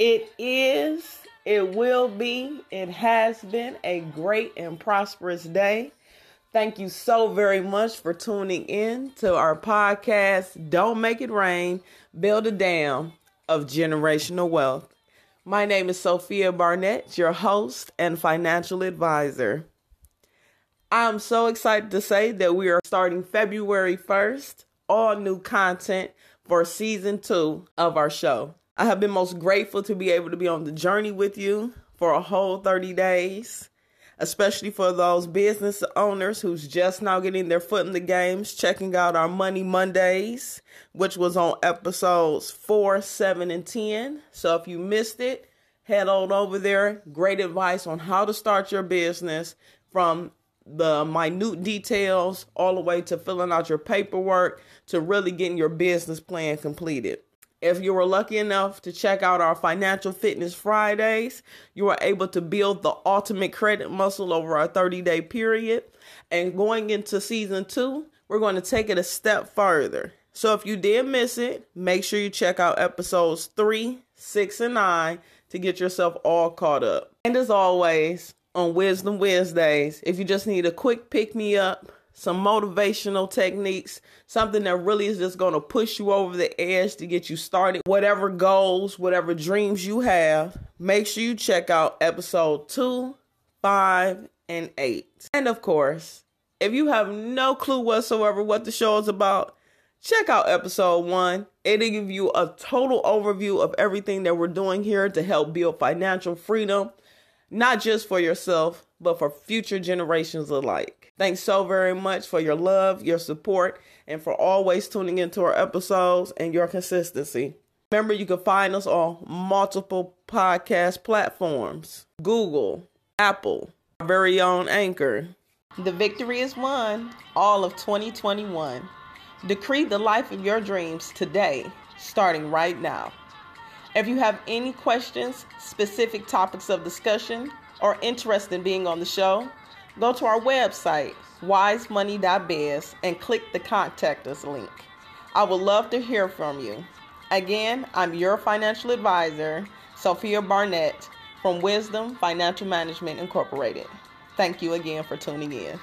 It is, it will be, it has been a great and prosperous day. Thank you so very much for tuning in to our podcast, Don't Make It Rain, Build a Dam of Generational Wealth. My name is Sophia Barnett, your host and financial advisor. I'm so excited to say that we are starting February 1st, all new content for season two of our show. I have been most grateful to be able to be on the journey with you for a whole 30 days, especially for those business owners who's just now getting their foot in the games, checking out our Money Mondays, which was on episodes 4, 7, and 10. So if you missed it, head on over there. Great advice on how to start your business from the minute details all the way to filling out your paperwork to really getting your business plan completed. If you were lucky enough to check out our Financial Fitness Fridays, you were able to build the ultimate credit muscle over a 30 day period. And going into season two, we're going to take it a step further. So if you did miss it, make sure you check out episodes three, six, and nine to get yourself all caught up. And as always, on Wisdom Wednesdays, if you just need a quick pick me up, some motivational techniques, something that really is just going to push you over the edge to get you started. Whatever goals, whatever dreams you have, make sure you check out episode two, five, and eight. And of course, if you have no clue whatsoever what the show is about, check out episode one. It'll give you a total overview of everything that we're doing here to help build financial freedom, not just for yourself, but for future generations alike. Thanks so very much for your love, your support, and for always tuning into our episodes and your consistency. Remember, you can find us on multiple podcast platforms Google, Apple, our very own Anchor. The victory is won all of 2021. Decree the life of your dreams today, starting right now. If you have any questions, specific topics of discussion, or interest in being on the show, go to our website, wisemoney.biz, and click the contact us link. I would love to hear from you. Again, I'm your financial advisor, Sophia Barnett from Wisdom Financial Management Incorporated. Thank you again for tuning in.